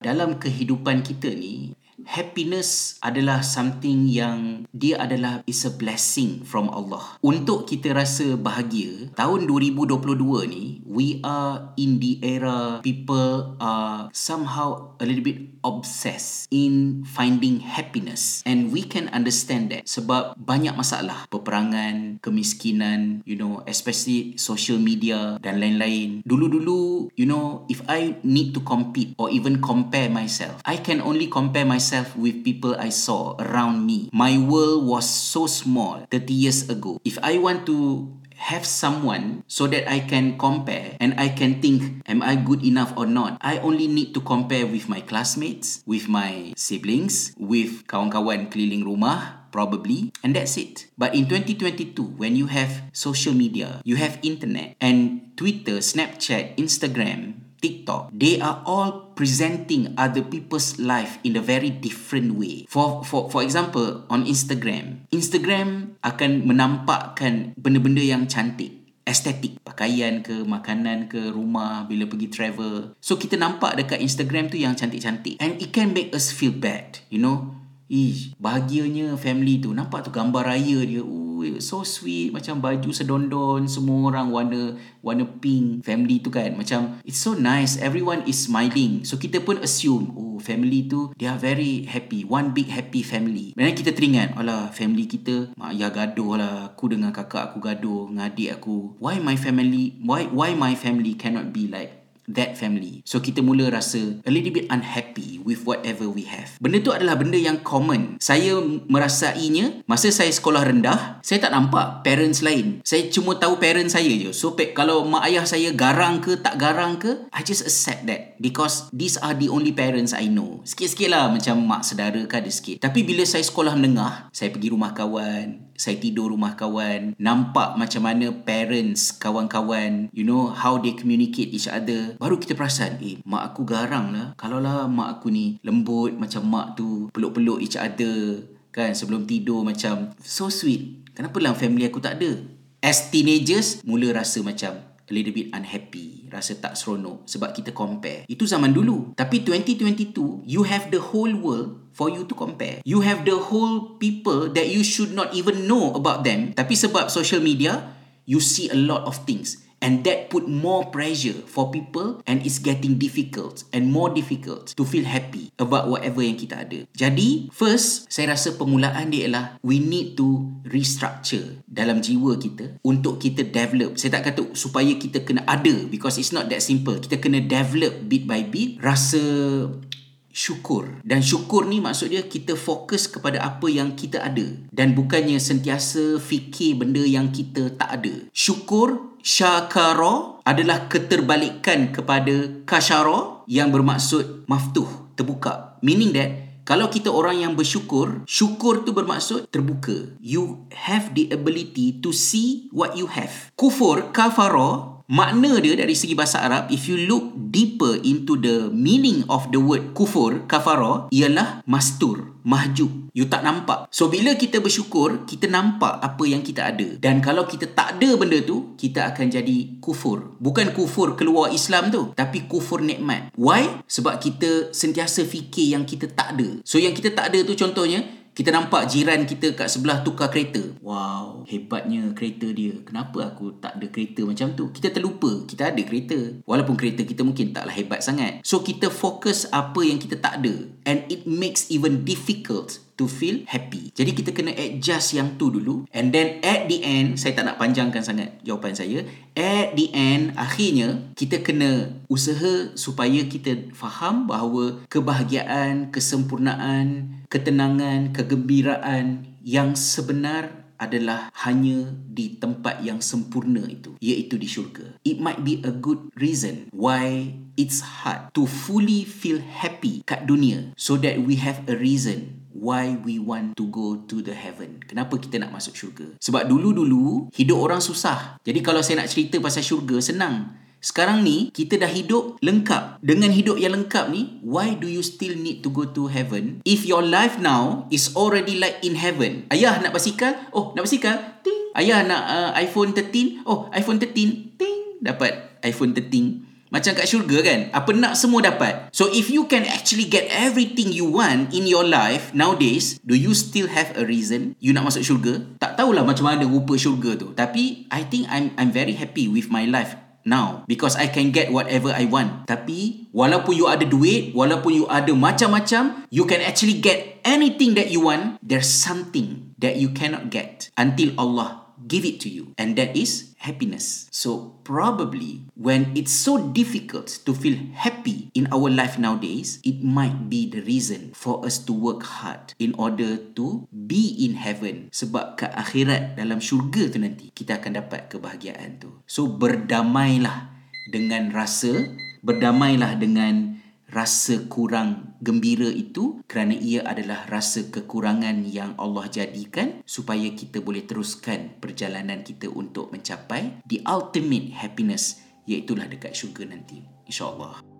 dalam kehidupan kita ni happiness adalah something yang dia adalah is a blessing from Allah. Untuk kita rasa bahagia, tahun 2022 ni we are in the era people are somehow a little bit obsessed in finding happiness and we can understand that sebab banyak masalah peperangan kemiskinan you know especially social media dan lain-lain dulu-dulu you know if i need to compete or even compare myself i can only compare myself with people i saw around me. My world was so small 30 years ago. If i want to have someone so that I can compare and I can think am I good enough or not? I only need to compare with my classmates with my siblings with kawan-kawan keliling rumah probably and that's it. But in 2022 when you have social media you have internet and Twitter Snapchat Instagram TikTok, they are all presenting other people's life in a very different way. For for for example, on Instagram, Instagram akan menampakkan benda-benda yang cantik. Estetik pakaian ke makanan ke rumah bila pergi travel. So kita nampak dekat Instagram tu yang cantik-cantik. And it can make us feel bad you know? Ish, bahagianya family tu. Nampak tu gambar raya dia. Ui, so sweet macam baju sedondon semua orang warna warna pink family tu kan. Macam it's so nice everyone is smiling. So kita pun assume oh family tu they are very happy. One big happy family. Dan kita teringat alah family kita mak ayah gaduh lah. Aku dengan kakak aku gaduh dengan adik aku. Why my family why why my family cannot be like that family. So kita mula rasa a little bit unhappy with whatever we have. Benda tu adalah benda yang common. Saya merasainya masa saya sekolah rendah, saya tak nampak parents lain. Saya cuma tahu parents saya je. So kalau mak ayah saya garang ke tak garang ke, I just accept that because these are the only parents I know. Sikit-sikit lah macam mak sedara kan ada sikit. Tapi bila saya sekolah menengah, saya pergi rumah kawan, saya tidur rumah kawan nampak macam mana parents kawan-kawan you know how they communicate each other. Baru kita perasan eh mak aku garang lah. Kalau lah mak aku ni lembut macam mak tu peluk-peluk each other kan sebelum tidur macam so sweet. Kenapa lah family aku tak ada? As teenagers mula rasa macam a little bit unhappy rasa tak seronok sebab kita compare. Itu zaman dulu. Tapi 2022 you have the whole world for you to compare. You have the whole people that you should not even know about them. Tapi sebab social media you see a lot of things and that put more pressure for people and it's getting difficult and more difficult to feel happy about whatever yang kita ada. Jadi, first, saya rasa permulaan dia ialah we need to restructure dalam jiwa kita untuk kita develop. Saya tak kata supaya kita kena ada because it's not that simple. Kita kena develop bit by bit rasa syukur. Dan syukur ni maksud dia kita fokus kepada apa yang kita ada. Dan bukannya sentiasa fikir benda yang kita tak ada. Syukur syakara adalah keterbalikan kepada kasyara yang bermaksud maftuh terbuka. Meaning that kalau kita orang yang bersyukur syukur tu bermaksud terbuka. You have the ability to see what you have. Kufur kafara makna dia dari segi bahasa Arab if you look deeper into the meaning of the word kufur kafara ialah mastur mahjub. You tak nampak. So bila kita bersyukur kita nampak apa yang kita ada. Dan kalau kita tak ada benda tu kita akan jadi kufur. Bukan kufur keluar Islam tu tapi kufur nikmat. Why? Sebab kita sentiasa fikir yang kita tak ada. So yang kita tak ada tu contohnya kita nampak jiran kita kat sebelah tukar kereta. Wow, hebatnya kereta dia. Kenapa aku tak ada kereta macam tu? Kita terlupa kita ada kereta. Walaupun kereta kita mungkin taklah hebat sangat. So kita fokus apa yang kita tak ada. And it makes even difficult to feel happy. Jadi kita kena adjust yang tu dulu and then at the end saya tak nak panjangkan sangat jawapan saya. At the end akhirnya kita kena usaha supaya kita faham bahawa kebahagiaan, kesempurnaan, ketenangan, kegembiraan yang sebenar adalah hanya di tempat yang sempurna itu iaitu di syurga it might be a good reason why it's hard to fully feel happy kat dunia so that we have a reason why we want to go to the heaven. Kenapa kita nak masuk syurga? Sebab dulu-dulu hidup orang susah. Jadi kalau saya nak cerita pasal syurga senang. Sekarang ni kita dah hidup lengkap. Dengan hidup yang lengkap ni, why do you still need to go to heaven if your life now is already like in heaven? Ayah nak basikal? Oh, nak basikal? Ting. Ayah nak uh, iPhone 13? Oh, iPhone 13. Ting. Dapat iPhone 13 Macam kat syurga kan Apa nak semua dapat So if you can actually get everything you want In your life Nowadays Do you still have a reason You nak masuk syurga Tak tahulah macam mana rupa syurga tu Tapi I think I'm I'm very happy with my life now because I can get whatever I want. Tapi walaupun you ada duit, walaupun you ada macam-macam, you can actually get anything that you want. There's something that you cannot get until Allah give it to you and that is happiness. So probably when it's so difficult to feel happy in our life nowadays, it might be the reason for us to work hard in order to be in heaven. Sebab ke akhirat dalam syurga tu nanti kita akan dapat kebahagiaan tu. So berdamailah dengan rasa, berdamailah dengan rasa kurang gembira itu kerana ia adalah rasa kekurangan yang Allah jadikan supaya kita boleh teruskan perjalanan kita untuk mencapai the ultimate happiness iaitu dekat syurga nanti. Insyaallah